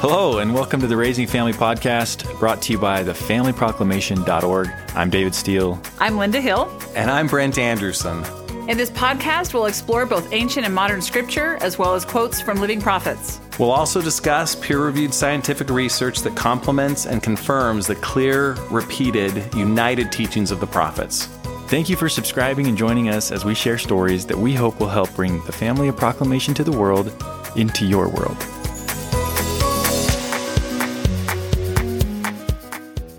Hello, and welcome to the Raising Family Podcast, brought to you by thefamilyproclamation.org. I'm David Steele. I'm Linda Hill. And I'm Brent Anderson. In this podcast, we'll explore both ancient and modern scripture, as well as quotes from living prophets. We'll also discuss peer reviewed scientific research that complements and confirms the clear, repeated, united teachings of the prophets. Thank you for subscribing and joining us as we share stories that we hope will help bring the family of proclamation to the world into your world.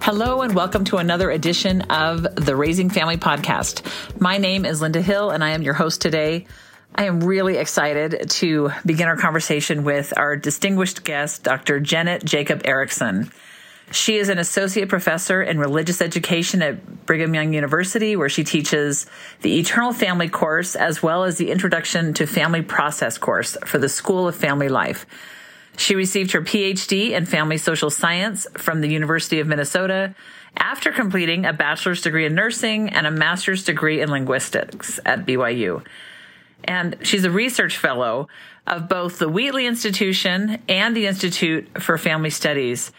Hello, and welcome to another edition of the Raising Family Podcast. My name is Linda Hill, and I am your host today. I am really excited to begin our conversation with our distinguished guest, Dr. Jenet Jacob Erickson. She is an associate professor in religious education at Brigham Young University, where she teaches the Eternal Family course as well as the Introduction to Family Process course for the School of Family Life. She received her PhD in family social science from the University of Minnesota after completing a bachelor's degree in nursing and a master's degree in linguistics at BYU. And she's a research fellow of both the Wheatley Institution and the Institute for Family Studies.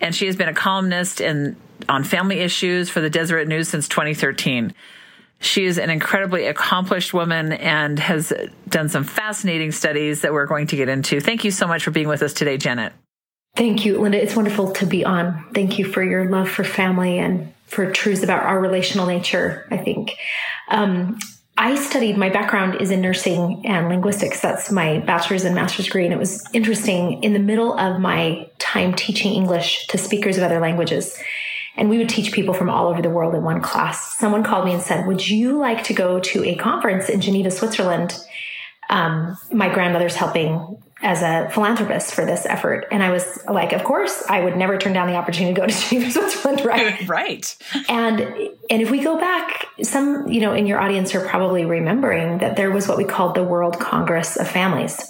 And she has been a columnist in, on family issues for the Deseret News since 2013. She is an incredibly accomplished woman and has done some fascinating studies that we're going to get into. Thank you so much for being with us today, Jenet. Thank you, Linda. It's wonderful to be on. Thank you for your love for family and for truths about our relational nature, I think. Um, I studied, my background is in nursing and linguistics. That's my bachelor's and master's degree. And it was interesting in the middle of my time teaching English to speakers of other languages and we would teach people from all over the world in one class. Someone called me and said, Would you like to go to a conference in Geneva, Switzerland? Um, my grandmother's helping as a philanthropist for this effort. And I was like, Of course, I would never turn down the opportunity to go to Geneva, Switzerland, right? right. And and if we go back, some, you know, in your audience are probably remembering that there was what we called the World Congress of Families.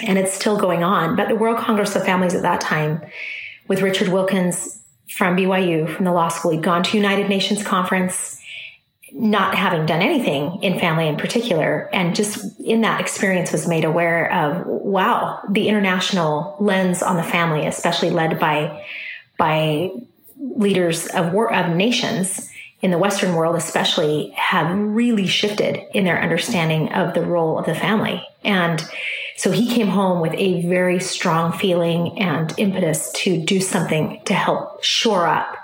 And it's still going on. But the World Congress of Families at that time, with Richard Wilkins from BYU, from the law school. He'd gone to United Nations conference, not having done anything in family in particular. And just in that experience was made aware of, wow, the international lens on the family, especially led by, by leaders of war, of nations in the Western world, especially have really shifted in their understanding of the role of the family. And so he came home with a very strong feeling and impetus to do something to help shore up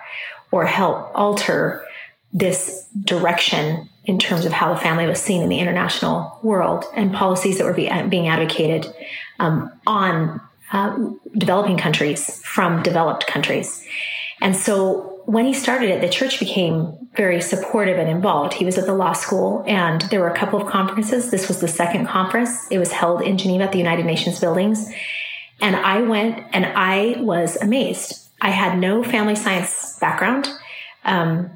or help alter this direction in terms of how the family was seen in the international world and policies that were be, being advocated um, on uh, developing countries from developed countries. And so when he started it, the church became very supportive and involved. He was at the law school and there were a couple of conferences. This was the second conference. It was held in Geneva at the United Nations buildings. And I went and I was amazed. I had no family science background. Um,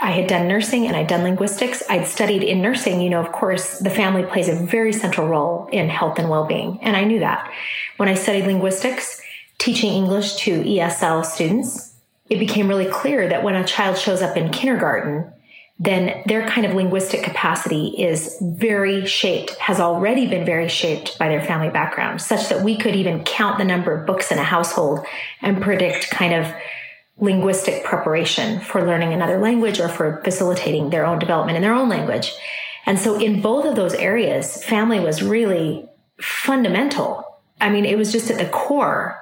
I had done nursing and I'd done linguistics. I'd studied in nursing. You know, of course, the family plays a very central role in health and well-being. And I knew that. When I studied linguistics, teaching English to ESL students, it became really clear that when a child shows up in kindergarten, then their kind of linguistic capacity is very shaped, has already been very shaped by their family background, such that we could even count the number of books in a household and predict kind of linguistic preparation for learning another language or for facilitating their own development in their own language. And so in both of those areas, family was really fundamental. I mean, it was just at the core.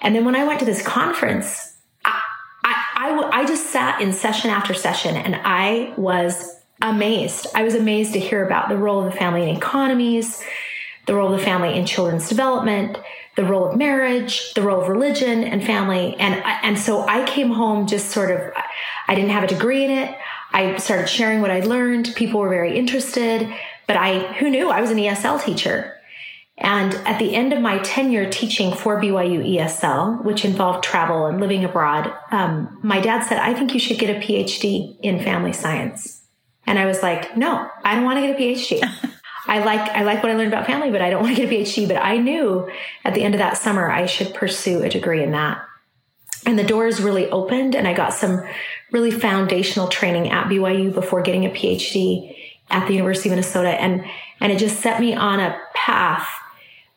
And then when I went to this conference, I just sat in session after session and I was amazed. I was amazed to hear about the role of the family in economies, the role of the family in children's development, the role of marriage, the role of religion and family. And, and so I came home just sort of, I didn't have a degree in it. I started sharing what I learned. People were very interested, but I, who knew I was an ESL teacher. And at the end of my tenure teaching for BYU ESL, which involved travel and living abroad, um, my dad said, I think you should get a PhD in family science. And I was like, no, I don't want to get a PhD. I like, I like what I learned about family, but I don't want to get a PhD. But I knew at the end of that summer, I should pursue a degree in that. And the doors really opened and I got some really foundational training at BYU before getting a PhD at the University of Minnesota. And, and it just set me on a path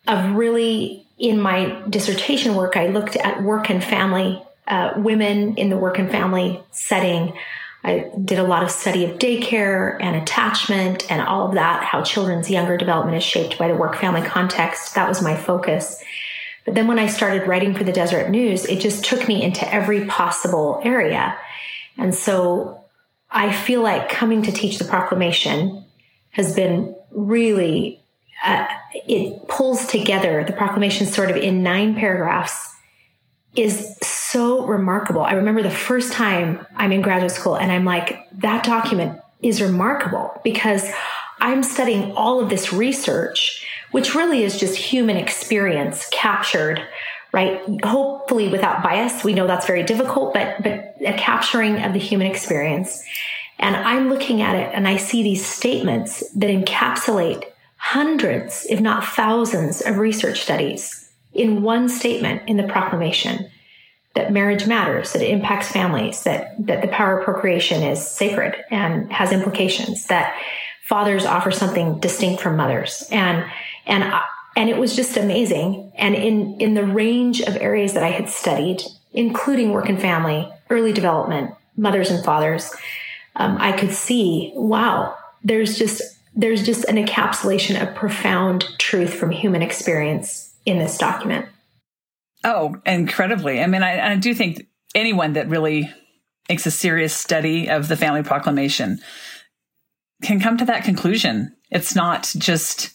of really, in my dissertation work, I looked at work and family, uh, women in the work and family setting. I did a lot of study of daycare and attachment and all of that, how children's younger development is shaped by the work family context. That was my focus. But then when I started writing for the Deseret News, it just took me into every possible area. And so I feel like coming to teach the proclamation has been really, uh, it pulls together the proclamation sort of in nine paragraphs is so remarkable. I remember the first time I'm in graduate school and I'm like, that document is remarkable because I'm studying all of this research, which really is just human experience captured, right? Hopefully without bias. We know that's very difficult, but, but a capturing of the human experience. And I'm looking at it and I see these statements that encapsulate hundreds, if not thousands of research studies in one statement in the proclamation that marriage matters, that it impacts families, that, that the power of procreation is sacred and has implications, that fathers offer something distinct from mothers. And, and, and it was just amazing. And in, in the range of areas that I had studied, including work and family, early development, mothers and fathers, um, I could see, wow, there's just, there's just an encapsulation of profound truth from human experience in this document. Oh, incredibly. I mean, I, I do think anyone that really makes a serious study of the family proclamation can come to that conclusion. It's not just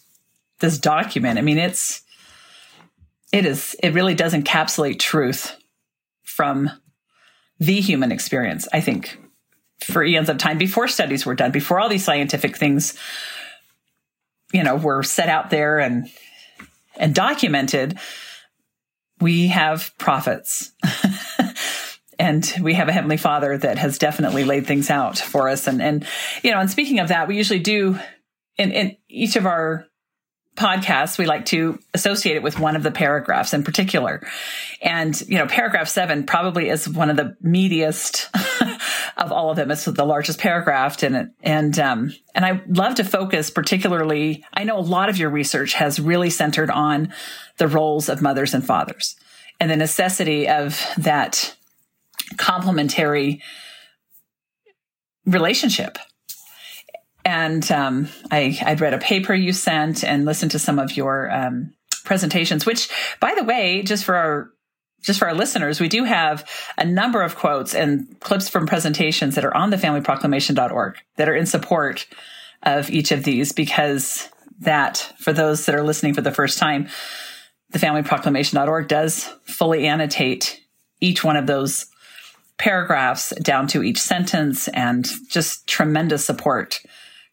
this document. I mean, it's, it is, it really does encapsulate truth from the human experience, I think, for eons of time before studies were done, before all these scientific things, you know, were set out there and, and documented we have prophets. and we have a heavenly father that has definitely laid things out for us. And, and, you know, and speaking of that, we usually do in, in each of our podcasts, we like to associate it with one of the paragraphs in particular. And, you know, paragraph seven probably is one of the meatiest of all of them. It's the largest paragraph it. And, um, and I love to focus particularly, I know a lot of your research has really centered on the roles of mothers and fathers and the necessity of that complementary relationship and um, I, I'd read a paper you sent and listened to some of your um, presentations, which, by the way, just for our just for our listeners, we do have a number of quotes and clips from presentations that are on the familyproclamation.org that are in support of each of these because that, for those that are listening for the first time, the familyproclamation.org does fully annotate each one of those paragraphs down to each sentence and just tremendous support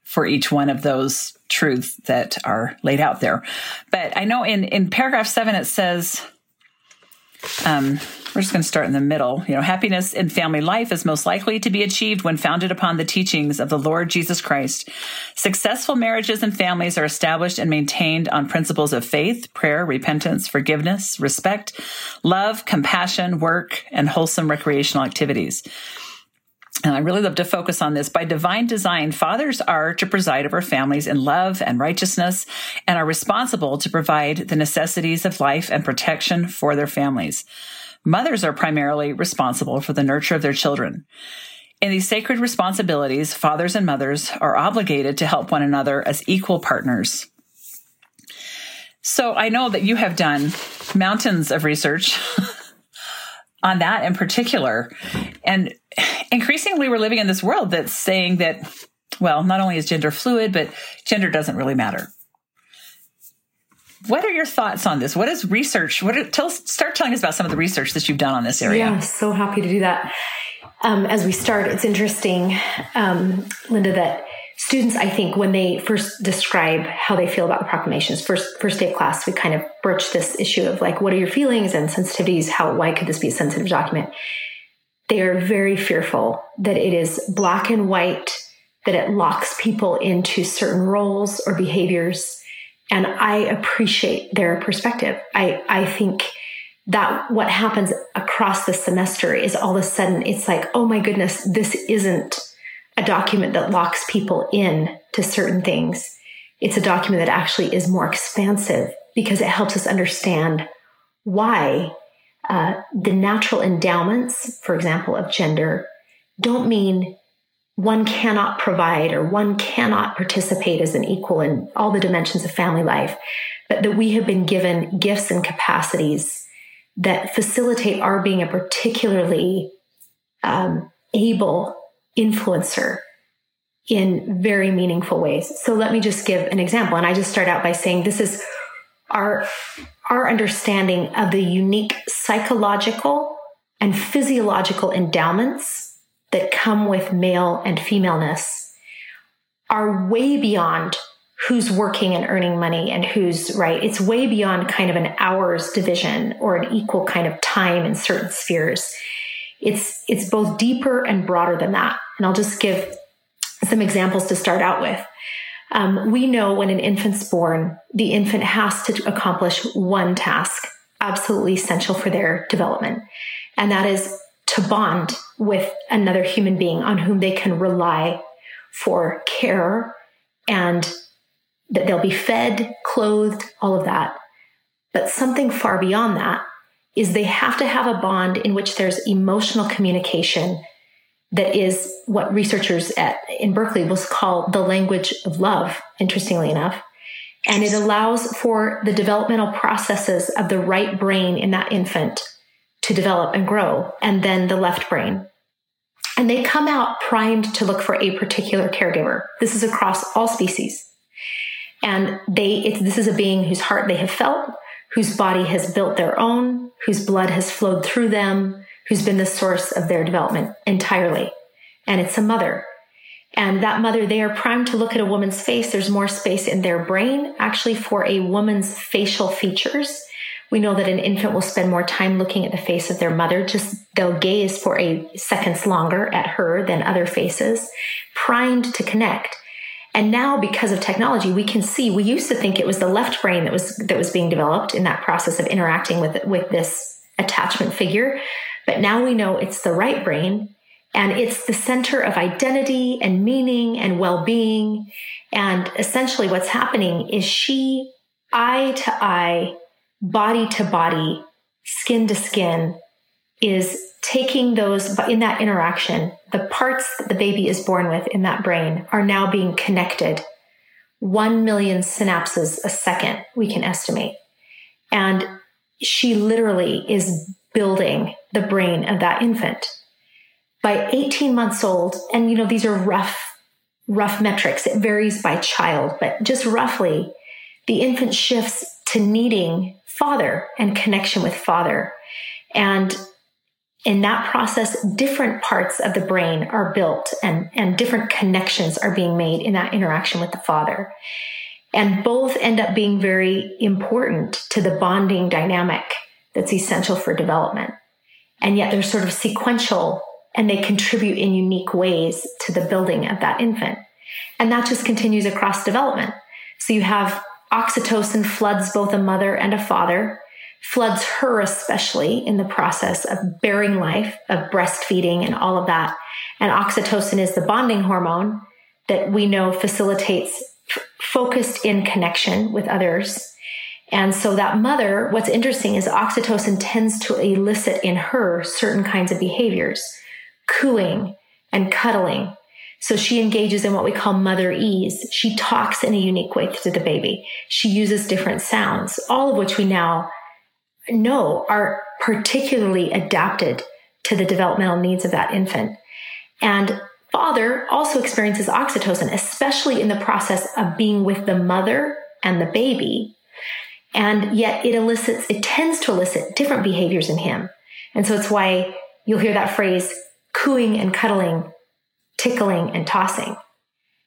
for each one of those truths that are laid out there. But I know in, in paragraph seven, it says, um, we're just going to start in the middle. You know, happiness in family life is most likely to be achieved when founded upon the teachings of the Lord Jesus Christ. Successful marriages and families are established and maintained on principles of faith, prayer, repentance, forgiveness, respect, love, compassion, work, and wholesome recreational activities and I really love to focus on this. By divine design, fathers are to preside over families in love and righteousness and are responsible to provide the necessities of life and protection for their families. Mothers are primarily responsible for the nurture of their children. In these sacred responsibilities, fathers and mothers are obligated to help one another as equal partners. So I know that you have done mountains of research on that in particular. And increasingly, we're living in this world that's saying that, well, not only is gender fluid, but gender doesn't really matter. What are your thoughts on this? What is research? What are, tell start telling us about some of the research that you've done on this area. Yeah, I'm so happy to do that. Um, as we start, it's interesting, um, Linda, that students, I think, when they first describe how they feel about the proclamations, first first day of class, we kind of broach this issue of like, what are your feelings and sensitivities? How why could this be a sensitive document? They are very fearful that it is black and white, that it locks people into certain roles or behaviors. And I appreciate their perspective. I, I think that what happens across the semester is all of a sudden it's like, oh my goodness, this isn't a document that locks people in to certain things. It's a document that actually is more expansive because it helps us understand why uh, the natural endowments, for example, of gender, don't mean one cannot provide or one cannot participate as an equal in all the dimensions of family life, but that we have been given gifts and capacities that facilitate our being a particularly um, able influencer in very meaningful ways. So let me just give an example. And I just start out by saying this is our, our understanding of the unique psychological and physiological endowments that come with male and femaleness are way beyond who's working and earning money and who's right. It's way beyond kind of an hours division or an equal kind of time in certain spheres. It's, it's both deeper and broader than that. And I'll just give some examples to start out with. Um, we know when an infant's born, the infant has to accomplish one task, absolutely essential for their development. And that is to bond with another human being on whom they can rely for care and that they'll be fed, clothed, all of that. But something far beyond that is they have to have a bond in which there's emotional communication that is what researchers at in Berkeley will call the language of love, interestingly enough. And it allows for the developmental processes of the right brain in that infant to develop and grow, and then the left brain. And they come out primed to look for a particular caregiver. This is across all species. And they, this is a being whose heart they have felt, whose body has built their own, whose blood has flowed through them, who's been the source of their development entirely. And it's a mother. And that mother, they are primed to look at a woman's face. There's more space in their brain actually for a woman's facial features. We know that an infant will spend more time looking at the face of their mother, just they'll gaze for a seconds longer at her than other faces, primed to connect. And now because of technology, we can see, we used to think it was the left brain that was, that was being developed in that process of interacting with, with this attachment figure. But now we know it's the right brain and it's the center of identity and meaning and well-being. And essentially what's happening is she eye to eye, body to body, skin to skin is taking those in that interaction, the parts that the baby is born with in that brain are now being connected. One million synapses a second, we can estimate. And she literally is building the brain of that infant. By 18 months old, and you know, these are rough, rough metrics. It varies by child, but just roughly, the infant shifts to needing father and connection with father. And in that process, different parts of the brain are built and, and different connections are being made in that interaction with the father. And both end up being very important to the bonding dynamic that's essential for development. And yet they're sort of sequential and they contribute in unique ways to the building of that infant. And that just continues across development. So you have oxytocin floods both a mother and a father floods her especially in the process of bearing life, of breastfeeding and all of that. And oxytocin is the bonding hormone that we know facilitates f- focused in connection with others. And so that mother, what's interesting is oxytocin tends to elicit in her certain kinds of behaviors, cooing and cuddling. So she engages in what we call motherese. She talks in a unique way to the baby. She uses different sounds, all of which we now know are particularly adapted to the developmental needs of that infant. And father also experiences oxytocin, especially in the process of being with the mother and the baby. And yet it elicits, it tends to elicit different behaviors in him. And so it's why you'll hear that phrase cooing and cuddling, tickling and tossing.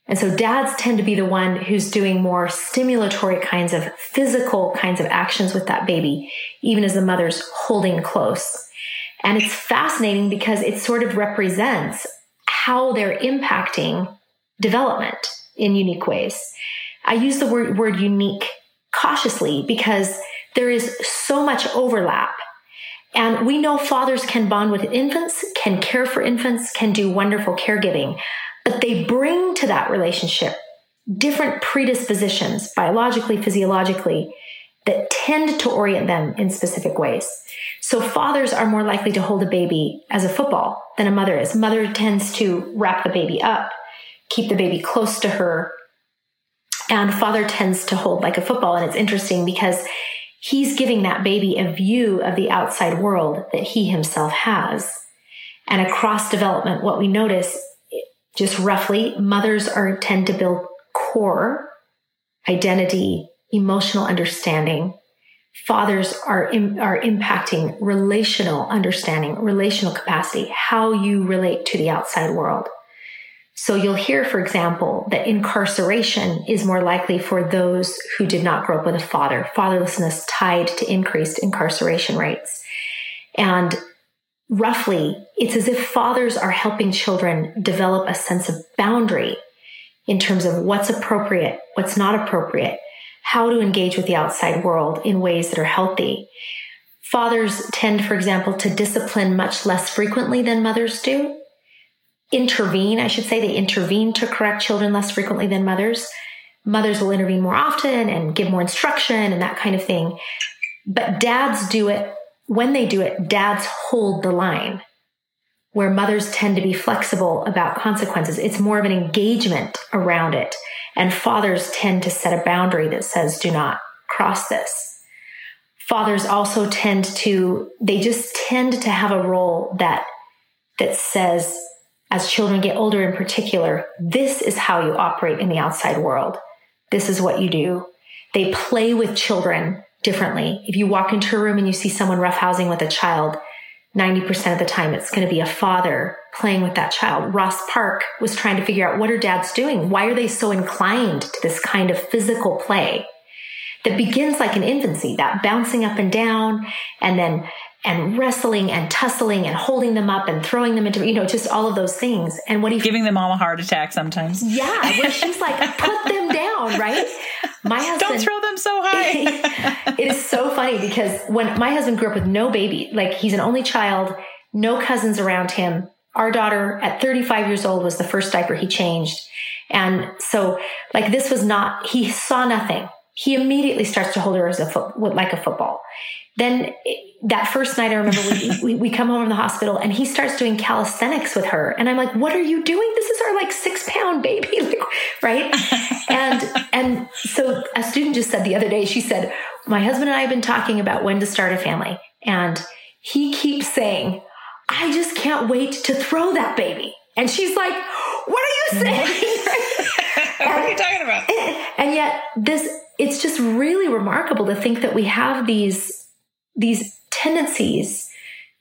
And so dads tend to be the one who's doing more stimulatory kinds of physical kinds of actions with that baby, even as the mother's holding close. And it's fascinating because it sort of represents how they're impacting development in unique ways. I use the word, word unique cautiously because there is so much overlap. And we know fathers can bond with infants, can care for infants, can do wonderful caregiving. But they bring to that relationship different predispositions, biologically, physiologically, that tend to orient them in specific ways. So fathers are more likely to hold a baby as a football than a mother is. Mother tends to wrap the baby up, keep the baby close to her, and father tends to hold like a football. And it's interesting because he's giving that baby a view of the outside world that he himself has. And across development, what we notice just roughly, mothers are tend to build core identity, emotional understanding. Fathers are, are impacting relational understanding, relational capacity, how you relate to the outside world. So you'll hear, for example, that incarceration is more likely for those who did not grow up with a father. Fatherlessness tied to increased incarceration rates. And roughly, it's as if fathers are helping children develop a sense of boundary in terms of what's appropriate, what's not appropriate, how to engage with the outside world in ways that are healthy. Fathers tend, for example, to discipline much less frequently than mothers do intervene. I should say they intervene to correct children less frequently than mothers. Mothers will intervene more often and give more instruction and that kind of thing. But dads do it when they do it, dads hold the line where mothers tend to be flexible about consequences. It's more of an engagement around it. And fathers tend to set a boundary that says, do not cross this. Fathers also tend to, they just tend to have a role that, that says, as children get older in particular, this is how you operate in the outside world. This is what you do. They play with children differently. If you walk into a room and you see someone roughhousing with a child, 90% of the time it's going to be a father playing with that child. Ross Parke was trying to figure out what are dads doing? Why are they so inclined to this kind of physical play that begins like an infancy, that bouncing up and down and then and wrestling and tussling and holding them up and throwing them into, you know, just all of those things. And what he giving them all a heart attack sometimes. Yeah, where she's like, put them down, right? My husband don't throw them so high. it is so funny because when my husband grew up with no baby, like he's an only child, no cousins around him. Our daughter at 35 years old was the first diaper he changed. And so like this was not, he saw nothing. He immediately starts to hold her as a foot, like a football. Then that first night, I remember we, we, we, come home from the hospital and he starts doing calisthenics with her. And I'm like, what are you doing? This is our like six pound baby, like, right? and, and so a student just said the other day, she said, my husband and I have been talking about when to start a family. And he keeps saying, I just can't wait to throw that baby. And she's like, what are you saying? what are you talking about? And, and yet this, it's just really remarkable to think that we have these these tendencies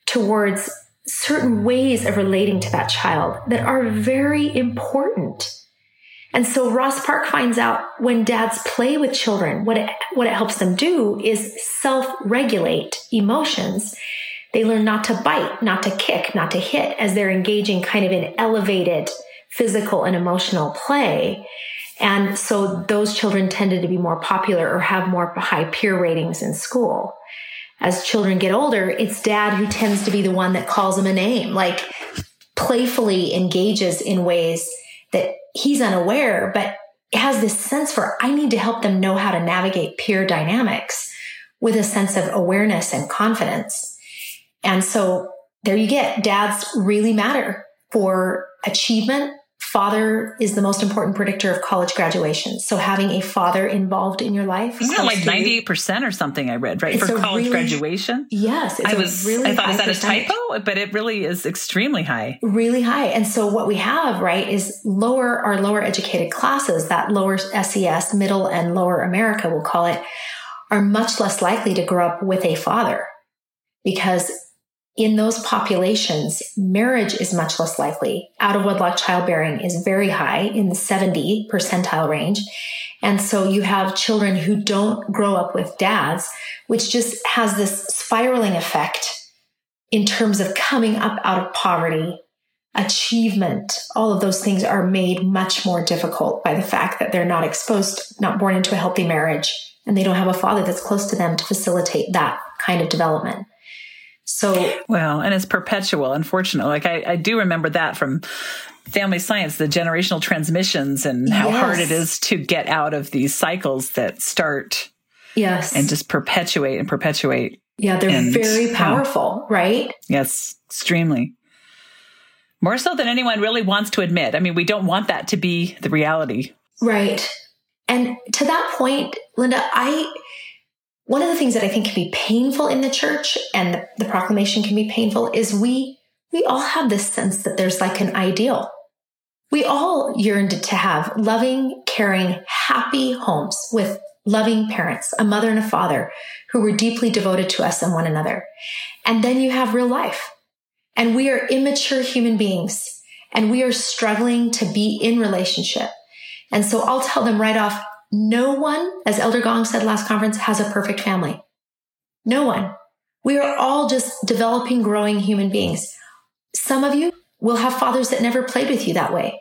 towards certain ways of relating to that child that are very important. And so Ross Parke finds out when dads play with children, what it, what it helps them do is self-regulate emotions. They learn not to bite, not to kick, not to hit as they're engaging kind of in elevated physical and emotional play. And so those children tended to be more popular or have more high peer ratings in school as children get older, it's dad who tends to be the one that calls them a name, like playfully engages in ways that he's unaware, but has this sense for, I need to help them know how to navigate peer dynamics with a sense of awareness and confidence. And so there you get dads really matter for achievement father is the most important predictor of college graduation. So having a father involved in your life, isn't like ninety eight percent or something? I read right for college really, graduation. Yes, I was. Really I thought is that a typo, but it really is extremely high. Really high. And so what we have right is lower our lower educated classes, that lower SES, middle and lower America, we'll call it, are much less likely to grow up with a father because in those populations, marriage is much less likely. Out of wedlock childbearing is very high in the 70 percentile range. And so you have children who don't grow up with dads, which just has this spiraling effect in terms of coming up out of poverty, achievement. All of those things are made much more difficult by the fact that they're not exposed, not born into a healthy marriage, and they don't have a father that's close to them to facilitate that kind of development. So well, and it's perpetual, unfortunately. Like I, I do remember that from family science, the generational transmissions and how yes. hard it is to get out of these cycles that start. Yes. And just perpetuate and perpetuate. Yeah, they're and, very oh. powerful, right? Yes, extremely. More so than anyone really wants to admit. I mean, we don't want that to be the reality. Right. And to that point, Linda, I one of the things that I think can be painful in the church and the, the proclamation can be painful is we we all have this sense that there's like an ideal. We all yearned to have loving, caring, happy homes with loving parents, a mother and a father who were deeply devoted to us and one another. And then you have real life. And we are immature human beings and we are struggling to be in relationship. And so I'll tell them right off, no one, as Elder Gong said last conference, has a perfect family. No one. We are all just developing, growing human beings. Some of you will have fathers that never played with you that way.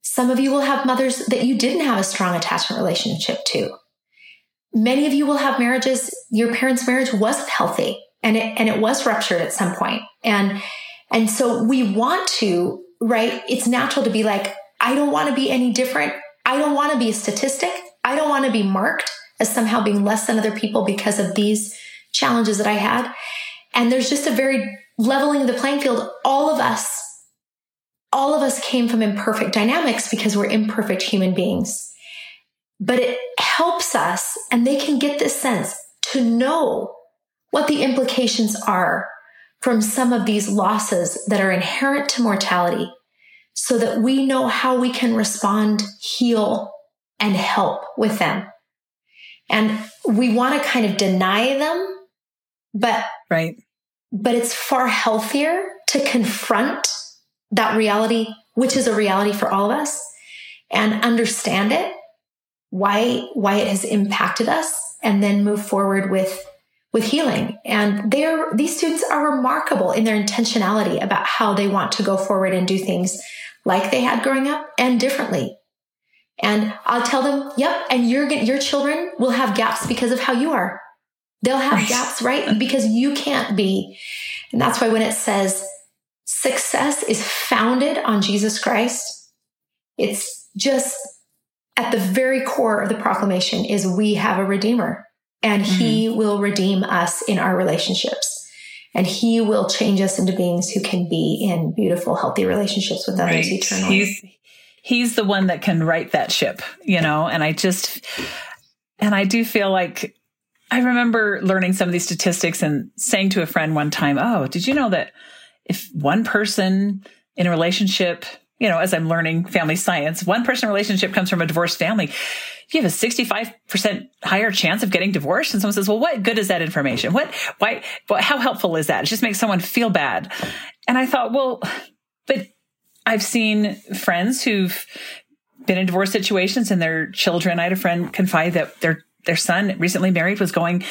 Some of you will have mothers that you didn't have a strong attachment relationship to. Many of you will have marriages, your parents' marriage wasn't healthy and it, and it was ruptured at some point. And, and so we want to, right? It's natural to be like, I don't want to be any different. I don't want to be a statistic. I don't want to be marked as somehow being less than other people because of these challenges that I had. And there's just a very leveling of the playing field. All of us, all of us came from imperfect dynamics because we're imperfect human beings. But it helps us, and they can get this sense to know what the implications are from some of these losses that are inherent to mortality so that we know how we can respond, heal, and help with them. And we want to kind of deny them, but right. But it's far healthier to confront that reality, which is a reality for all of us, and understand it, why why it has impacted us, and then move forward with with healing. And they're, these students are remarkable in their intentionality about how they want to go forward and do things like they had growing up and differently. And I'll tell them, yep, and your, your children will have gaps because of how you are. They'll have right. gaps, right? Because you can't be. And that's why when it says success is founded on Jesus Christ, it's just at the very core of the proclamation is we have a redeemer and mm-hmm. he will redeem us in our relationships and he will change us into beings who can be in beautiful healthy relationships with others right. eternally he's he's the one that can right that ship you know and i just and i do feel like i remember learning some of these statistics and saying to a friend one time oh did you know that if one person in a relationship you know as i'm learning family science one person relationship comes from a divorced family you have a 65% higher chance of getting divorced. And someone says, well, what good is that information? What, why, how helpful is that? It just makes someone feel bad. And I thought, well, but I've seen friends who've been in divorce situations and their children. I had a friend confide that their, their son recently married was going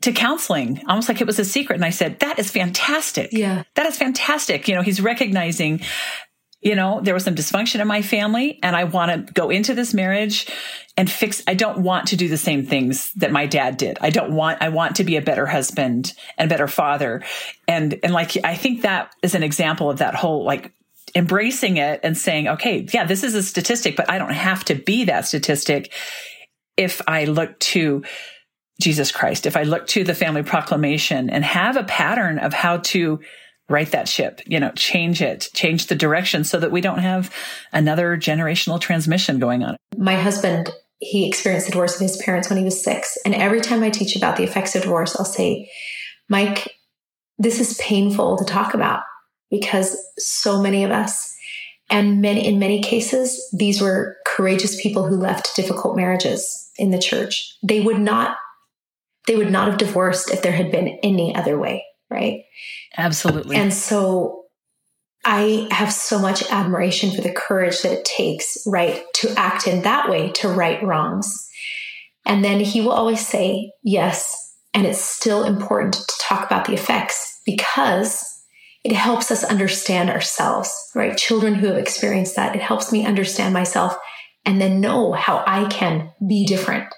to counseling, almost like it was a secret. And I said, that is fantastic. Yeah. That is fantastic. You know, he's recognizing you know, there was some dysfunction in my family and I want to go into this marriage and fix, I don't want to do the same things that my dad did. I don't want, I want to be a better husband and better father. And, and like, I think that is an example of that whole like embracing it and saying, okay, yeah, this is a statistic, but I don't have to be that statistic if I look to Jesus Christ, if I look to the family proclamation and have a pattern of how to right that ship, you know, change it, change the direction so that we don't have another generational transmission going on. My husband, he experienced the divorce of his parents when he was six. And every time I teach about the effects of divorce, I'll say, Mike, this is painful to talk about because so many of us, and many, in many cases, these were courageous people who left difficult marriages in the church. They would not, they would not have divorced if there had been any other way right? Absolutely. And so I have so much admiration for the courage that it takes, right, to act in that way to right wrongs. And then he will always say, yes. And it's still important to talk about the effects because it helps us understand ourselves, right? Children who have experienced that, it helps me understand myself and then know how I can be different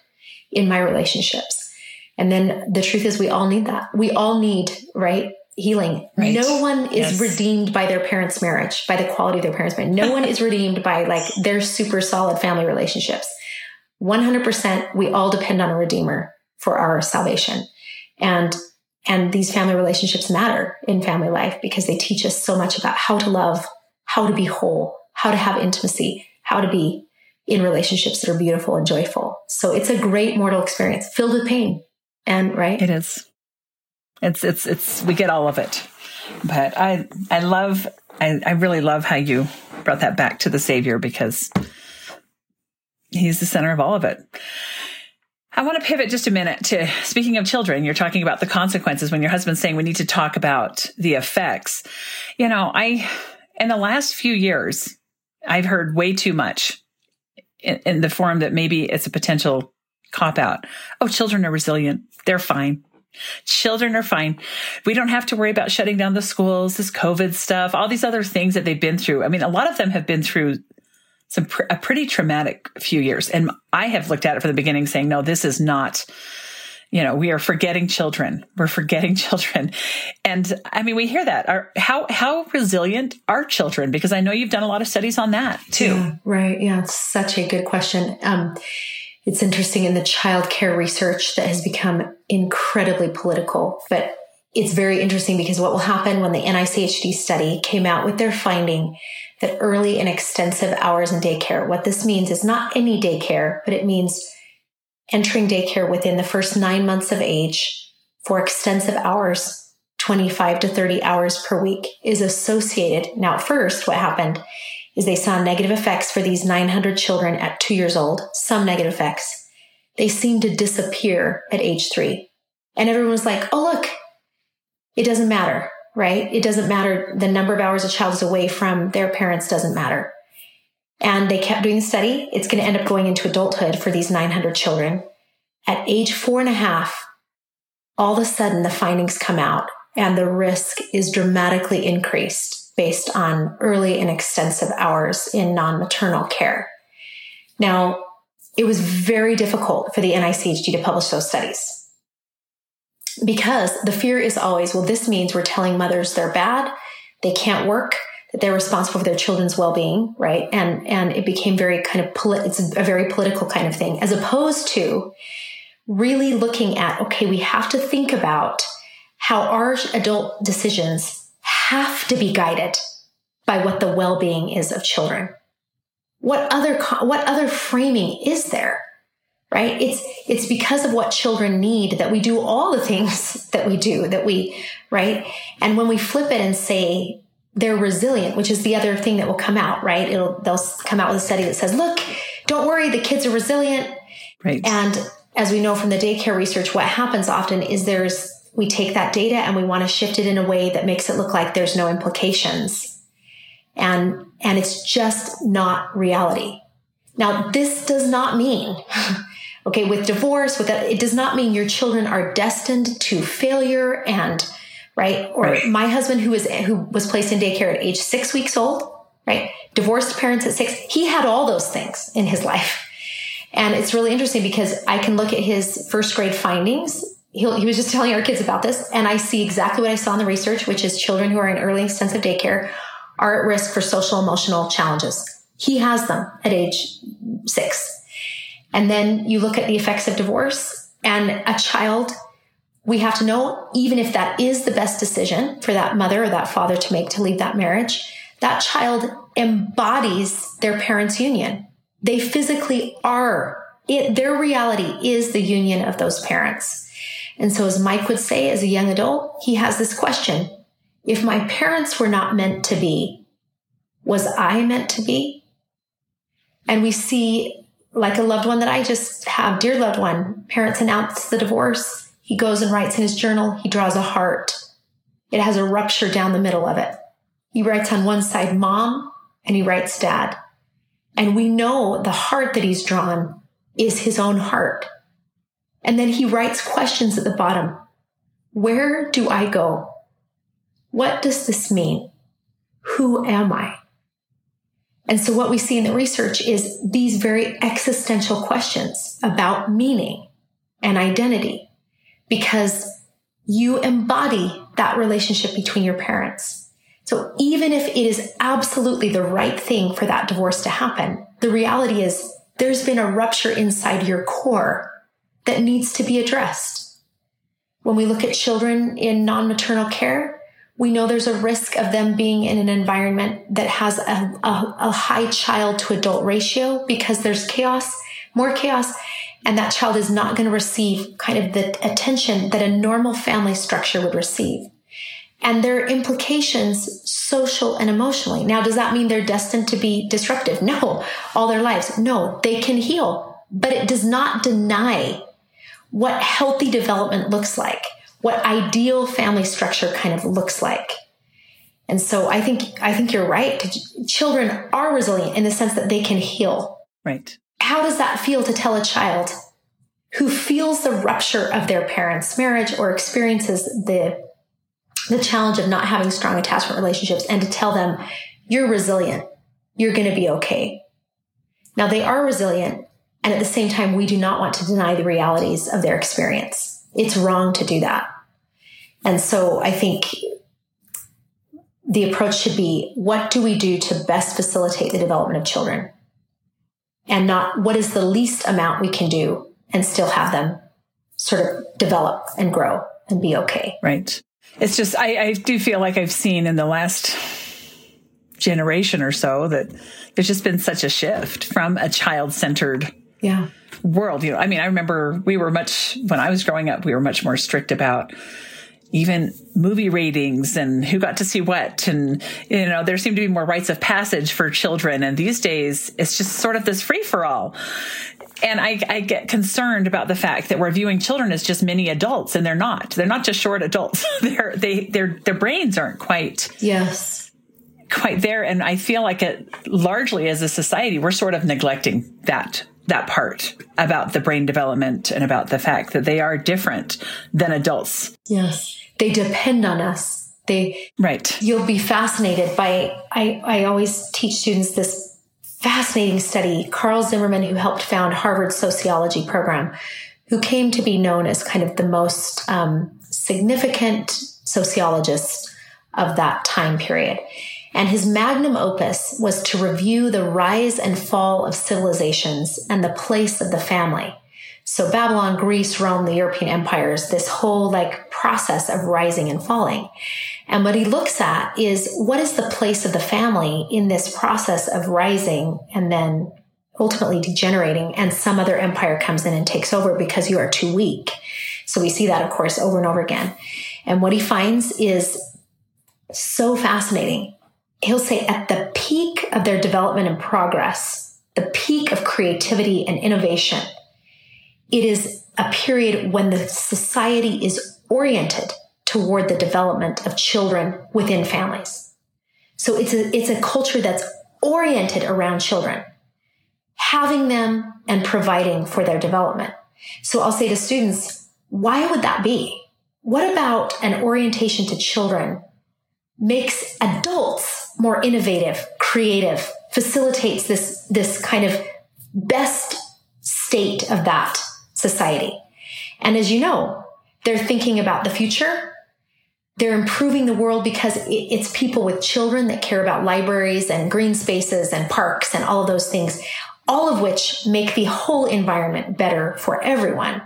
in my relationships. And then the truth is we all need that. We all need, right? Healing. Right. No one is yes. redeemed by their parents' marriage, by the quality of their parents' marriage. No one is redeemed by like their super solid family relationships. 100% we all depend on a redeemer for our salvation. And and these family relationships matter in family life because they teach us so much about how to love, how to be whole, how to have intimacy, how to be in relationships that are beautiful and joyful. So it's a great mortal experience filled with pain. And right? It is. It's, it's, it's, we get all of it. But I, I love, I, I really love how you brought that back to the Savior because he's the center of all of it. I want to pivot just a minute to speaking of children. You're talking about the consequences when your husband's saying we need to talk about the effects. You know, I, in the last few years, I've heard way too much in, in the form that maybe it's a potential cop out. Oh, children are resilient. They're fine. Children are fine. We don't have to worry about shutting down the schools, this COVID stuff, all these other things that they've been through. I mean, a lot of them have been through some pr- a pretty traumatic few years. And I have looked at it from the beginning saying, no, this is not, you know, we are forgetting children. We're forgetting children. And I mean, we hear that. How, how resilient are children? Because I know you've done a lot of studies on that too. Yeah, right. Yeah. It's such a good question. Um, it's interesting in the child care research that has become incredibly political, but it's very interesting because what will happen when the NICHD study came out with their finding that early and extensive hours in daycare, what this means is not any daycare, but it means entering daycare within the first nine months of age for extensive hours, 25 to 30 hours per week is associated. Now, at first, what happened is they saw negative effects for these 900 children at two years old, some negative effects. They seemed to disappear at age three. And everyone was like, oh, look, it doesn't matter, right? It doesn't matter. The number of hours a child is away from their parents doesn't matter. And they kept doing the study. It's going to end up going into adulthood for these 900 children. At age four and a half, all of a sudden the findings come out and the risk is dramatically increased based on early and extensive hours in non maternal care. Now, it was very difficult for the NICHD to publish those studies because the fear is always, well, this means we're telling mothers they're bad, they can't work, that they're responsible for their children's well-being, right? And and it became very kind of polit- it's a very political kind of thing, as opposed to really looking at okay, we have to think about how our adult decisions have to be guided by what the well-being is of children. What other what other framing is there? right? It's, it's because of what children need that we do all the things that we do, that we, right? And when we flip it and say they're resilient, which is the other thing that will come out, right? It'll, they'll come out with a study that says, look, don't worry, the kids are resilient. Right. And as we know from the daycare research, what happens often is there's, we take that data and we want to shift it in a way that makes it look like there's no implications. And, and it's just not reality. Now, this does not mean Okay, with divorce, with that, it does not mean your children are destined to failure and right. Or right. my husband, who was who was placed in daycare at age six weeks old, right, divorced parents at six, he had all those things in his life, and it's really interesting because I can look at his first grade findings. He he was just telling our kids about this, and I see exactly what I saw in the research, which is children who are in early extensive daycare are at risk for social emotional challenges. He has them at age six and then you look at the effects of divorce and a child, we have to know, even if that is the best decision for that mother or that father to make to leave that marriage, that child embodies their parents' union. They physically are. It, their reality is the union of those parents. And so, as Mike would say as a young adult, he has this question If my parents were not meant to be, was I meant to be? And we see like a loved one that I just have, dear loved one, parents announce the divorce. He goes and writes in his journal, he draws a heart. It has a rupture down the middle of it. He writes on one side mom and he writes dad. And we know the heart that he's drawn is his own heart. And then he writes questions at the bottom. Where do I go? What does this mean? Who am I? And so what we see in the research is these very existential questions about meaning and identity because you embody that relationship between your parents. So even if it is absolutely the right thing for that divorce to happen, the reality is there's been a rupture inside your core that needs to be addressed. When we look at children in non maternal care, we know there's a risk of them being in an environment that has a, a, a high child to adult ratio because there's chaos, more chaos, and that child is not going to receive kind of the attention that a normal family structure would receive. And there are implications social and emotionally. Now, does that mean they're destined to be disruptive? No, all their lives. No, they can heal, but it does not deny what healthy development looks like what ideal family structure kind of looks like. And so I think I think you're right. Children are resilient in the sense that they can heal. Right. How does that feel to tell a child who feels the rupture of their parents' marriage or experiences the the challenge of not having strong attachment relationships and to tell them you're resilient. You're going to be okay. Now they are resilient and at the same time we do not want to deny the realities of their experience. It's wrong to do that. And so I think the approach should be what do we do to best facilitate the development of children? And not what is the least amount we can do and still have them sort of develop and grow and be okay. Right. It's just, I, I do feel like I've seen in the last generation or so that there's just been such a shift from a child centered yeah. world. You know, I mean, I remember we were much, when I was growing up, we were much more strict about even movie ratings and who got to see what. And, you know, there seemed to be more rites of passage for children. And these days, it's just sort of this free for all. And I, I, get concerned about the fact that we're viewing children as just mini adults, and they're not. They're not just short adults. they're they their their brains aren't quite yes quite there. And I feel like it largely as a society we're sort of neglecting that that part about the brain development and about the fact that they are different than adults. Yes. They depend on us. They Right. You'll be fascinated by I I always teach students this fascinating study. Carle Zimmerman who helped found Harvard sociology program who came to be known as kind of the most um, significant sociologist of that time period. And his magnum opus was to review the rise and fall of civilizations and the place of the family. So Babylon, Greece, Rome, the European empires, this whole like process of rising and falling. And what he looks at is what is the place of the family in this process of rising and then ultimately degenerating and some other empire comes in and takes over because you are too weak. So we see that, of course, over and over again. And what he finds is so fascinating he'll say at the peak of their development and progress, the peak of creativity and innovation, it is a period when the society is oriented toward the development of children within families. So it's a, it's a culture that's oriented around children, having them and providing for their development. So I'll say to students, why would that be? What about an orientation to children makes adults more innovative, creative, facilitates this, this kind of best state of that society. And as you know, they're thinking about the future. They're improving the world because it's people with children that care about libraries and green spaces and parks and all of those things, all of which make the whole environment better for everyone.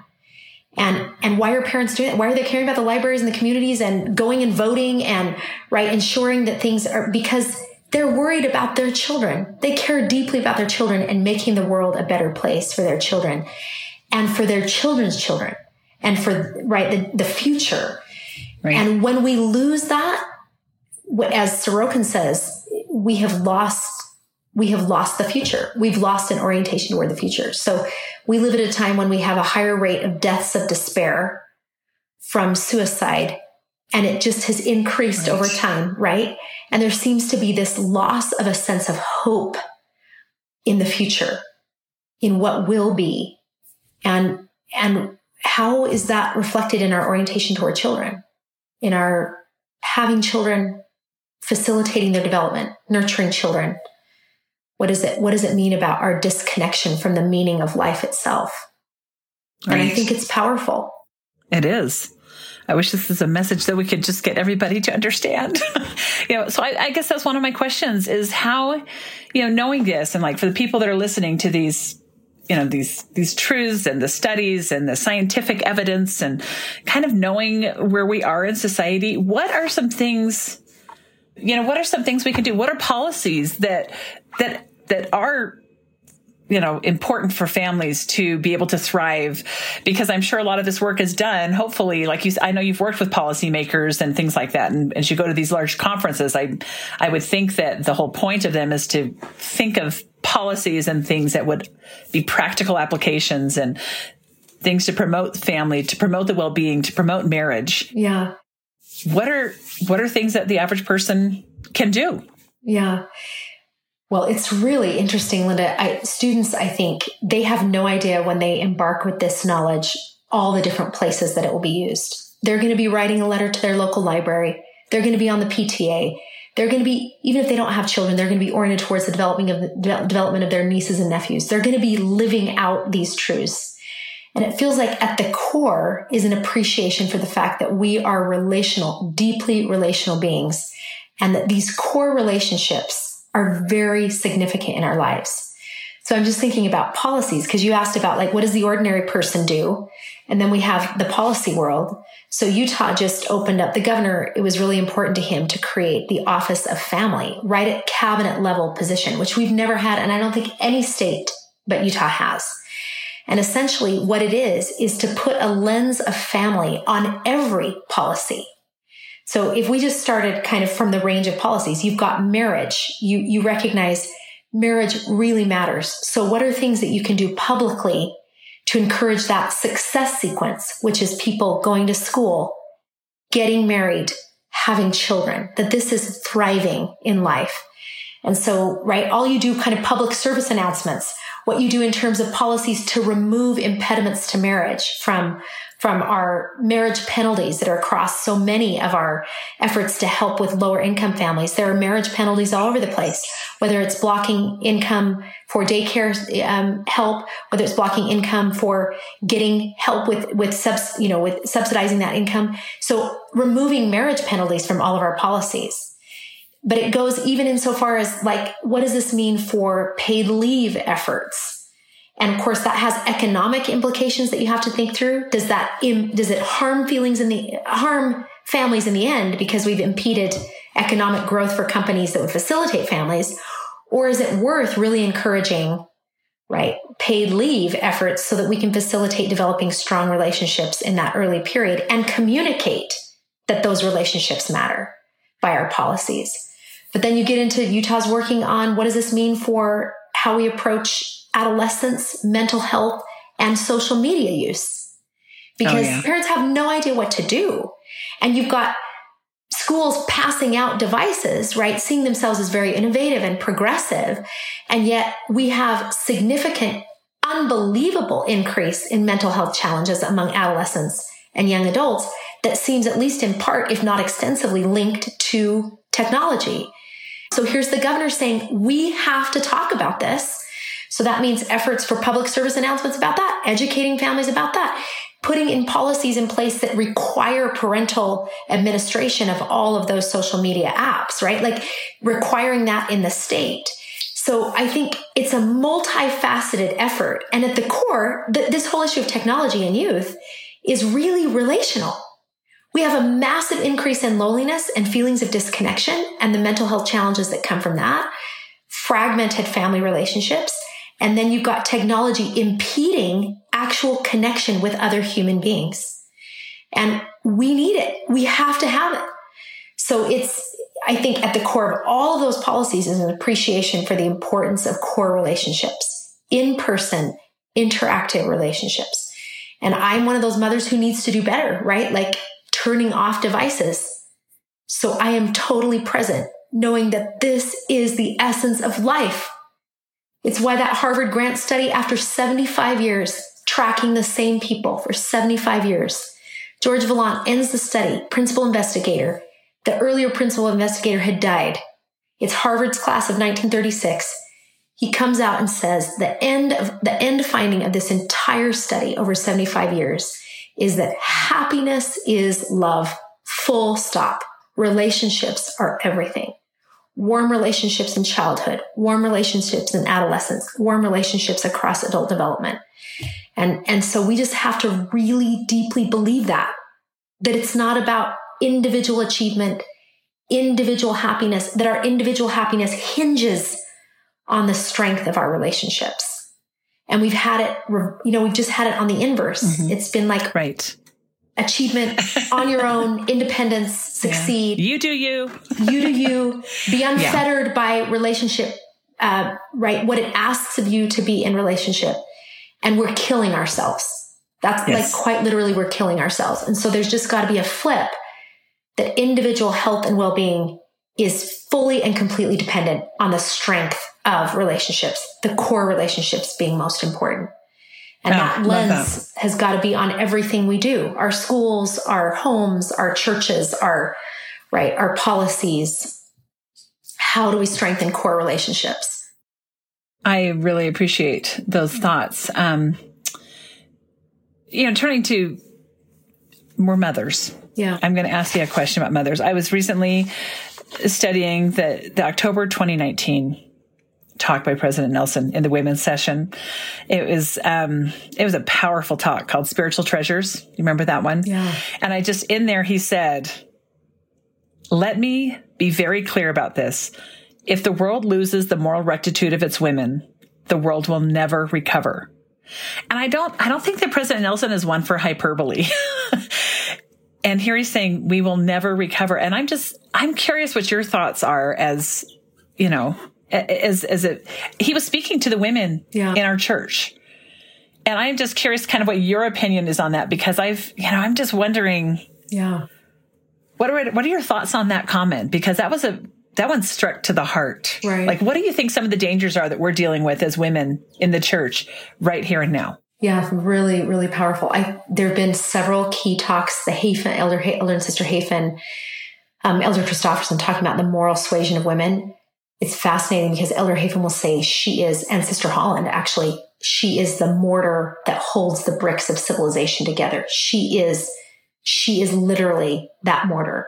And, and why are parents doing it? Why are they caring about the libraries and the communities and going and voting and, right, ensuring that things are, because they're worried about their children. They care deeply about their children and making the world a better place for their children and for their children's children and for, right, the, the future. Right. And when we lose that, as Sorokin says, we have lost we have lost the future. We've lost an orientation toward the future. So we live at a time when we have a higher rate of deaths of despair from suicide. And it just has increased right. over time, right? And there seems to be this loss of a sense of hope in the future, in what will be. And, and how is that reflected in our orientation toward children, in our having children, facilitating their development, nurturing children? What is it what does it mean about our disconnection from the meaning of life itself right. and i think it's powerful it is I wish this is a message that we could just get everybody to understand. you know, so I, I guess that's one of my questions is how, you know, knowing this and like for the people that are listening to these you know these these truths and the studies and the scientific evidence and kind of knowing where we are in society what are some things you know what are some things we can do what are policies that that that are you know important for families to be able to thrive because i'm sure a lot of this work is done hopefully like you i know you've worked with policymakers and things like that and as you go to these large conferences i i would think that the whole point of them is to think of policies and things that would be practical applications and things to promote family to promote the well-being to promote marriage. Yeah. What are what are things that the average person can do? Yeah well, it's really interesting, Linda. I, students, I think, they have no idea when they embark with this knowledge, all the different places that it will be used. They're going to be writing a letter to their local library. They're going to be on the PTA. They're going to be, even if they don't have children, they're going to be oriented towards the developing of the development of their nieces and nephews. They're going to be living out these truths. And it feels like at the core is an appreciation for the fact that we are relational, deeply relational beings, and that these core relationships are very significant in our lives. So I'm just thinking about policies because you asked about like, what does the ordinary person do? And then we have the policy world. So Utah just opened up the governor. It was really important to him to create the office of family right at cabinet level position, which we've never had. And I don't think any state but Utah has. And essentially what it is, is to put a lens of family on every policy. So if we just started kind of from the range of policies, you've got marriage. You, you recognize marriage really matters. So what are things that you can do publicly to encourage that success sequence, which is people going to school, getting married, having children, that this is thriving in life. And so, right, all you do kind of public service announcements, what you do in terms of policies to remove impediments to marriage from from our marriage penalties that are across so many of our efforts to help with lower income families. There are marriage penalties all over the place, whether it's blocking income for daycare um, help, whether it's blocking income for getting help with with subs, you know, with subsidizing that income. So removing marriage penalties from all of our policies. But it goes even insofar as like, what does this mean for paid leave efforts? And of course, that has economic implications that you have to think through. Does that, does it harm feelings in the, harm families in the end because we've impeded economic growth for companies that would facilitate families? Or is it worth really encouraging, right, paid leave efforts so that we can facilitate developing strong relationships in that early period and communicate that those relationships matter by our policies? But then you get into Utah's working on what does this mean for how we approach adolescents, mental health, and social media use. Oh, because oh, yeah. parents have no idea what to do. And you've got schools passing out devices, right? Seeing themselves as very innovative and progressive. And yet we have significant, unbelievable increase in mental health challenges among adolescents and young adults that seems at least in part, if not extensively linked to technology. So here's the governor saying, we have to talk about this. So that means efforts for public service announcements about that, educating families about that, putting in policies in place that require parental administration of all of those social media apps, right? Like requiring that in the state. So I think it's a multifaceted effort. And at the core, th- this whole issue of technology and youth is really relational. We have a massive increase in loneliness and feelings of disconnection and the mental health challenges that come from that, fragmented family relationships, and then you've got technology impeding actual connection with other human beings. And we need it. We have to have it. So it's, I think at the core of all of those policies is an appreciation for the importance of core relationships, in person, interactive relationships. And I'm one of those mothers who needs to do better, right? Like turning off devices. So I am totally present, knowing that this is the essence of life. It's why that Harvard grant study, after 75 years, tracking the same people for 75 years, George Vaillant ends the study, principal investigator. The earlier principal investigator had died. It's Harvard's class of 1936. He comes out and says the end of the end finding of this entire study over 75 years is that happiness is love, full stop. Relationships are everything. Warm relationships in childhood, warm relationships in adolescence, warm relationships across adult development. And, and so we just have to really deeply believe that, that it's not about individual achievement, individual happiness, that our individual happiness hinges on the strength of our relationships. And we've had it, you know, we've just had it on the inverse. Mm-hmm. It's been like, right. Achievement on your own, independence, succeed. Yeah. You do you. you do you. Be unfettered yeah. by relationship, uh, right? What it asks of you to be in relationship. And we're killing ourselves. That's yes. like quite literally, we're killing ourselves. And so there's just got to be a flip that individual health and well being is fully and completely dependent on the strength of relationships, the core relationships being most important. And oh, that lens that. has got to be on everything we do our schools, our homes, our churches, our, right, our policies. How do we strengthen core relationships? I really appreciate those thoughts. Um, you know, turning to more mothers. Yeah. I'm going to ask you a question about mothers. I was recently studying the, the October 2019 talk by President Nelson in the women's session. It was um, it was a powerful talk called Spiritual Treasures. You remember that one? Yeah. And I just in there he said, "Let me be very clear about this. If the world loses the moral rectitude of its women, the world will never recover." And I don't I don't think that President Nelson is one for hyperbole. and here he's saying we will never recover. And I'm just I'm curious what your thoughts are as you know as as a he was speaking to the women yeah. in our church and i'm just curious kind of what your opinion is on that because i've you know i'm just wondering yeah what are what are your thoughts on that comment because that was a that one struck to the heart right like what do you think some of the dangers are that we're dealing with as women in the church right here and now yeah, really, really powerful. I there have been several key talks. The Hafen, Elder, Elder and Sister Hafen, um, Elder Christofferson talking about the moral suasion of women it's fascinating because Elder Hafen will say she is, and Sister Holland actually, she is the mortar that holds the bricks of civilization together. She is, she is literally that mortar.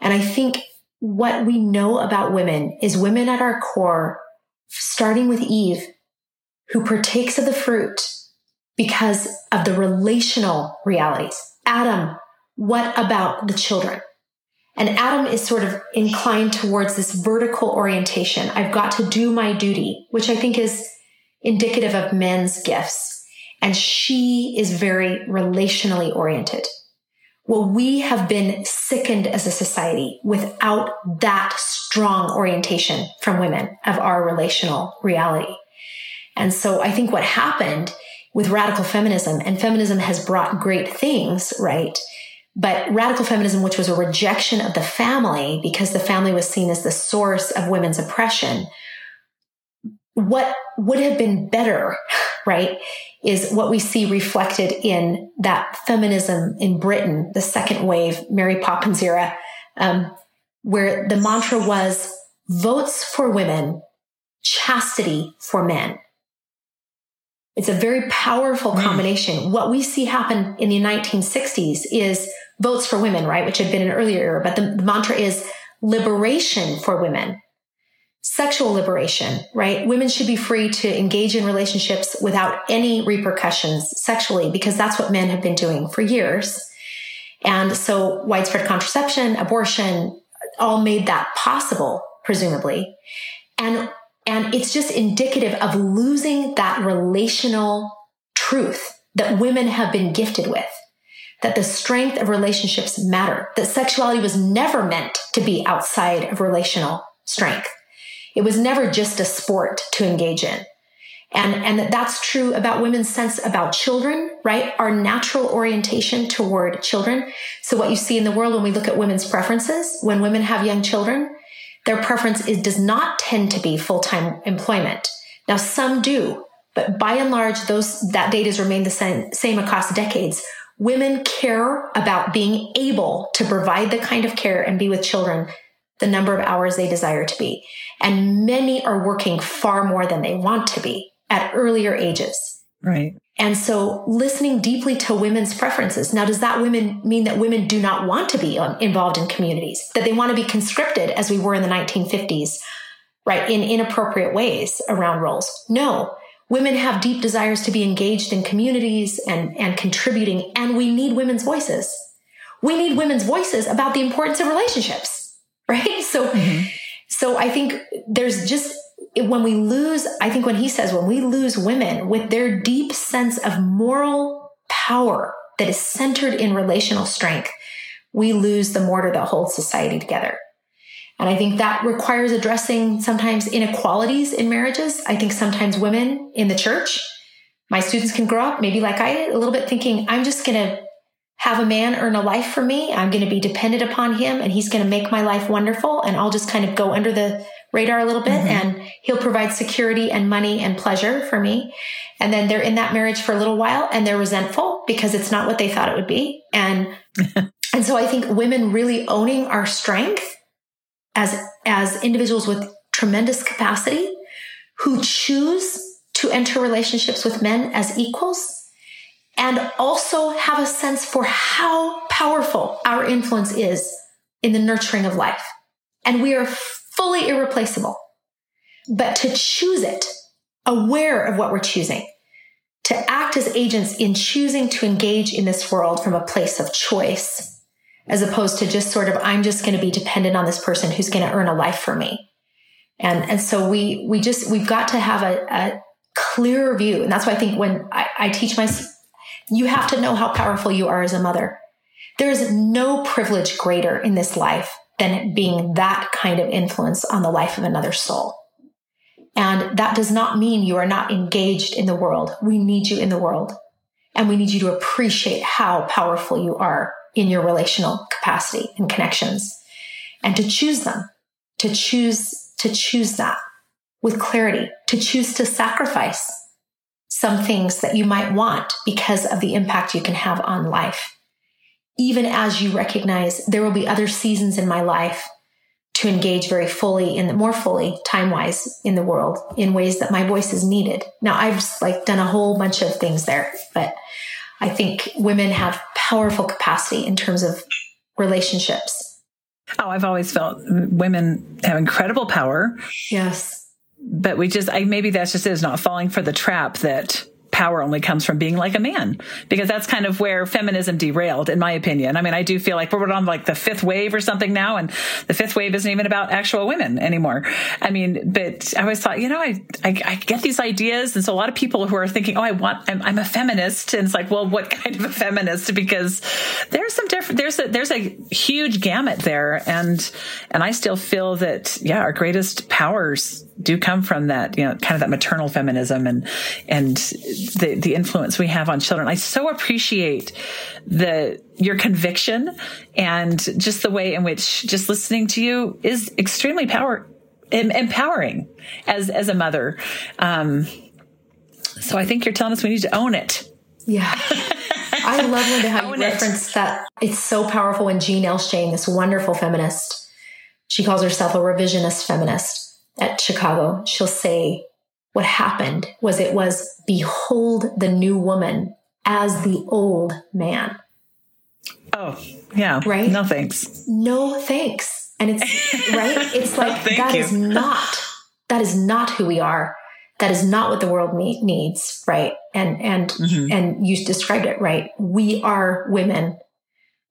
And I think what we know about women is women at our core, starting with Eve, who partakes of the fruit because of the relational realities. Adam, what about the children? And Adam is sort of inclined towards this vertical orientation. I've got to do my duty, which I think is indicative of men's gifts. And she is very relationally oriented. Well, we have been sickened as a society without that strong orientation from women of our relational reality. And so I think what happened with radical feminism, and feminism has brought great things, right? But radical feminism, which was a rejection of the family because the family was seen as the source of women's oppression, what would have been better, right, is what we see reflected in that feminism in Britain, the second wave, Mary Poppins era, um, where the mantra was votes for women, chastity for men. It's a very powerful hmm. combination. Mm. What we see happen in the 1960s is votes for women, right? Which had been an earlier era, but the, the mantra is liberation for women, sexual liberation, right? Women should be free to engage in relationships without any repercussions sexually because that's what men have been doing for years. And so widespread contraception, abortion, all made that possible, presumably. And, and it's just indicative of losing that relational truth that women have been gifted with that the strength of relationships matter, that sexuality was never meant to be outside of relational strength. It was never just a sport to engage in. And, and that that's true about women's sense about children, right? Our natural orientation toward children. So what you see in the world when we look at women's preferences, when women have young children, their preference is, does not tend to be full-time employment. Now some do, but by and large, those, that data has remained the same, same across decades women care about being able to provide the kind of care and be with children the number of hours they desire to be. And many are working far more than they want to be at earlier ages. Right. And so listening deeply to women's preferences. Now, does that women mean that women do not want to be um, involved in communities, that they want to be conscripted as we were in the 1950s, right? In inappropriate ways around roles? No. Women have deep desires to be engaged in communities and, and contributing, and we need women's voices. We need women's voices about the importance of relationships, right? So, mm-hmm. so I think there's just when we lose, I think when he says, when we lose women with their deep sense of moral power that is centered in relational strength, we lose the mortar that holds society together. And I think that requires addressing sometimes inequalities in marriages. I think sometimes women in the church, my students can grow up maybe like I did, a little bit thinking, I'm just going to have a man earn a life for me. I'm going to be dependent upon him and he's going to make my life wonderful. And I'll just kind of go under the radar a little bit mm-hmm. and he'll provide security and money and pleasure for me. And then they're in that marriage for a little while and they're resentful because it's not what they thought it would be. And, and so I think women really owning our strength as, as individuals with tremendous capacity who choose to enter relationships with men as equals and also have a sense for how powerful our influence is in the nurturing of life. And we are fully irreplaceable. But to choose it, aware of what we're choosing, to act as agents in choosing to engage in this world from a place of choice, as opposed to just sort of, I'm just going to be dependent on this person who's going to earn a life for me. And, and so we, we just, we've got to have a, a clearer view. And that's why I think when I, I teach my, you have to know how powerful you are as a mother. There's no privilege greater in this life than being that kind of influence on the life of another soul. And that does not mean you are not engaged in the world. We need you in the world. And we need you to appreciate how powerful you are in your relational capacity and connections and to choose them, to choose, to choose that with clarity, to choose to sacrifice some things that you might want because of the impact you can have on life even as you recognize there will be other seasons in my life to engage very fully in the more fully time wise in the world in ways that my voice is needed. Now I've like done a whole bunch of things there, but I think women have powerful capacity in terms of relationships. Oh, I've always felt women have incredible power. Yes. But we just, I, maybe that's just is not falling for the trap that power only comes from being like a man because that's kind of where feminism derailed in my opinion. I mean i do feel like we're on like the fifth wave or something now and the fifth wave isn't even about actual women anymore. I mean but i always thought you know i i, I get these ideas and so a lot of people who are thinking oh i want I'm, I'm, a feminist and it's like well what kind of a feminist? Because there's some different there's a there's a huge gamut there and and i still feel that yeah our greatest powers do come from that, you know, kind of that maternal feminism and, and the, the influence we have on children. I so appreciate the, your conviction and just the way in which just listening to you is extremely power, empowering as, as a mother. Um, so I think you're telling us we need to own it. Yeah. I love Linda how you reference that. It's so powerful when Jean Elshtain, this wonderful feminist, she calls herself a revisionist feminist at Chicago, she'll say, what happened was it was behold the new woman as the old man. Oh, yeah. Right? No thanks. No thanks. And it's right? It's like no, that you. is not that is not who we are. That is not what the world needs, right? And and mm-hmm. and you described it right. We are women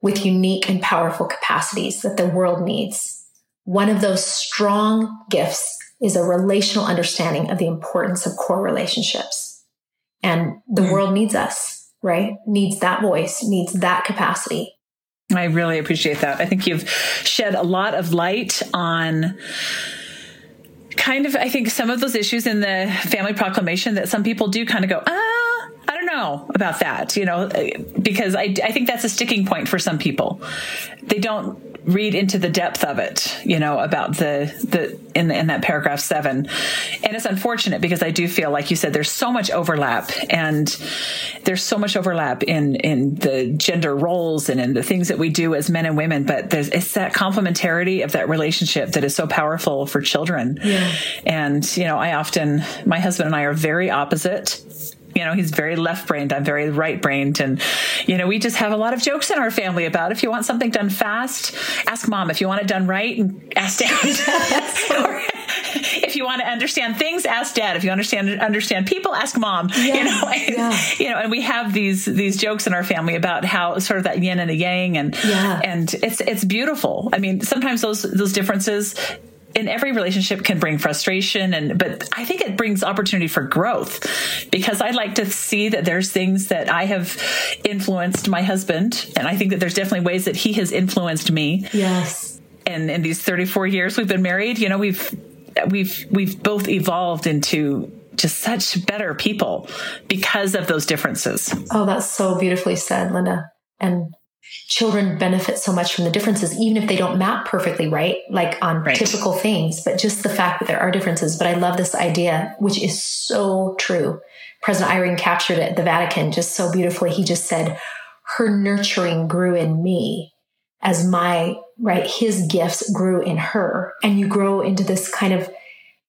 with unique and powerful capacities that the world needs. One of those strong gifts is a relational understanding of the importance of core relationships. And the mm. world needs us, right? Needs that voice, needs that capacity. I really appreciate that. I think you've shed a lot of light on kind of, I think, some of those issues in the family proclamation that some people do kind of go, ah, I don't know about that, you know, because I, I think that's a sticking point for some people. They don't read into the depth of it, you know, about the the in the, in that paragraph seven, and it's unfortunate because I do feel like you said there's so much overlap, and there's so much overlap in in the gender roles and in the things that we do as men and women, but there's it's that complementarity of that relationship that is so powerful for children. Yeah. And you know, I often my husband and I are very opposite You know, he's very left brained. I'm very right brained. And, you know, we just have a lot of jokes in our family about if you want something done fast, ask mom. If you want it done right, ask dad. if you want to understand things, ask dad. If you understand understand people, ask mom. Yeah, you know, and, yeah. you know, and we have these these jokes in our family about how sort of that yin and the yang, and Yeah. and it's it's beautiful. I mean, sometimes those those differences in every relationship can bring frustration and but I think it brings opportunity for growth because I like to see that there's things that I have influenced my husband and I think that there's definitely ways that he has influenced me Yes. and in these 34 years we've been married you know we've we've we've both evolved into just such better people because of those differences Oh, that's so beautifully said, Linda. And children benefit so much from the differences, even if they don't map perfectly right, like on Right. typical things, but just the fact that there are differences. But I love this idea, which is so true. President Eyring captured it at the Vatican just so beautifully. He just said, her nurturing grew in me as my, right, his gifts grew in her. And you grow into this kind of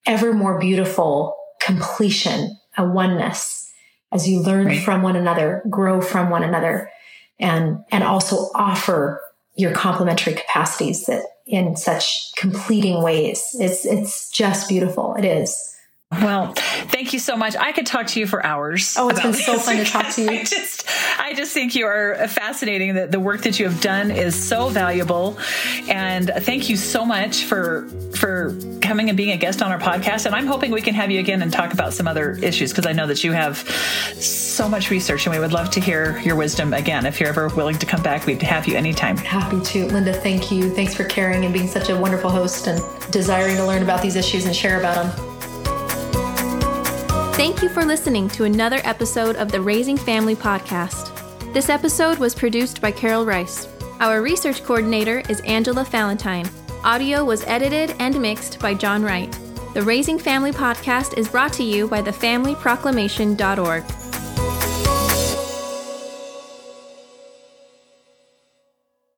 ever more beautiful completion, a oneness as you learn Right. from one another, grow from one another, and and also offer your complementary capacities that in such completing ways. It's it's just beautiful. It is. Well, thank you so much. I could talk to you for hours. Oh, it's been so fun to talk to you. I just, I just think you are fascinating. That the work that you have done is so valuable, and thank you so much for for coming and being a guest on our podcast. And I'm hoping we can have you again and talk about some other issues because I know that you have so much research, and we would love to hear your wisdom again. If you're ever willing to come back, we'd have you anytime. Happy to. Linda, thank you. Thanks for caring and being such a wonderful host and desiring to learn about these issues and share about them. Thank you for listening to another episode of the Raising Family podcast. This episode was produced by Carol Rice. Our research coordinator is Angela Valentine. Audio was edited and mixed by John Wright. The Raising Family podcast is brought to you by thefamilyproclamation.org.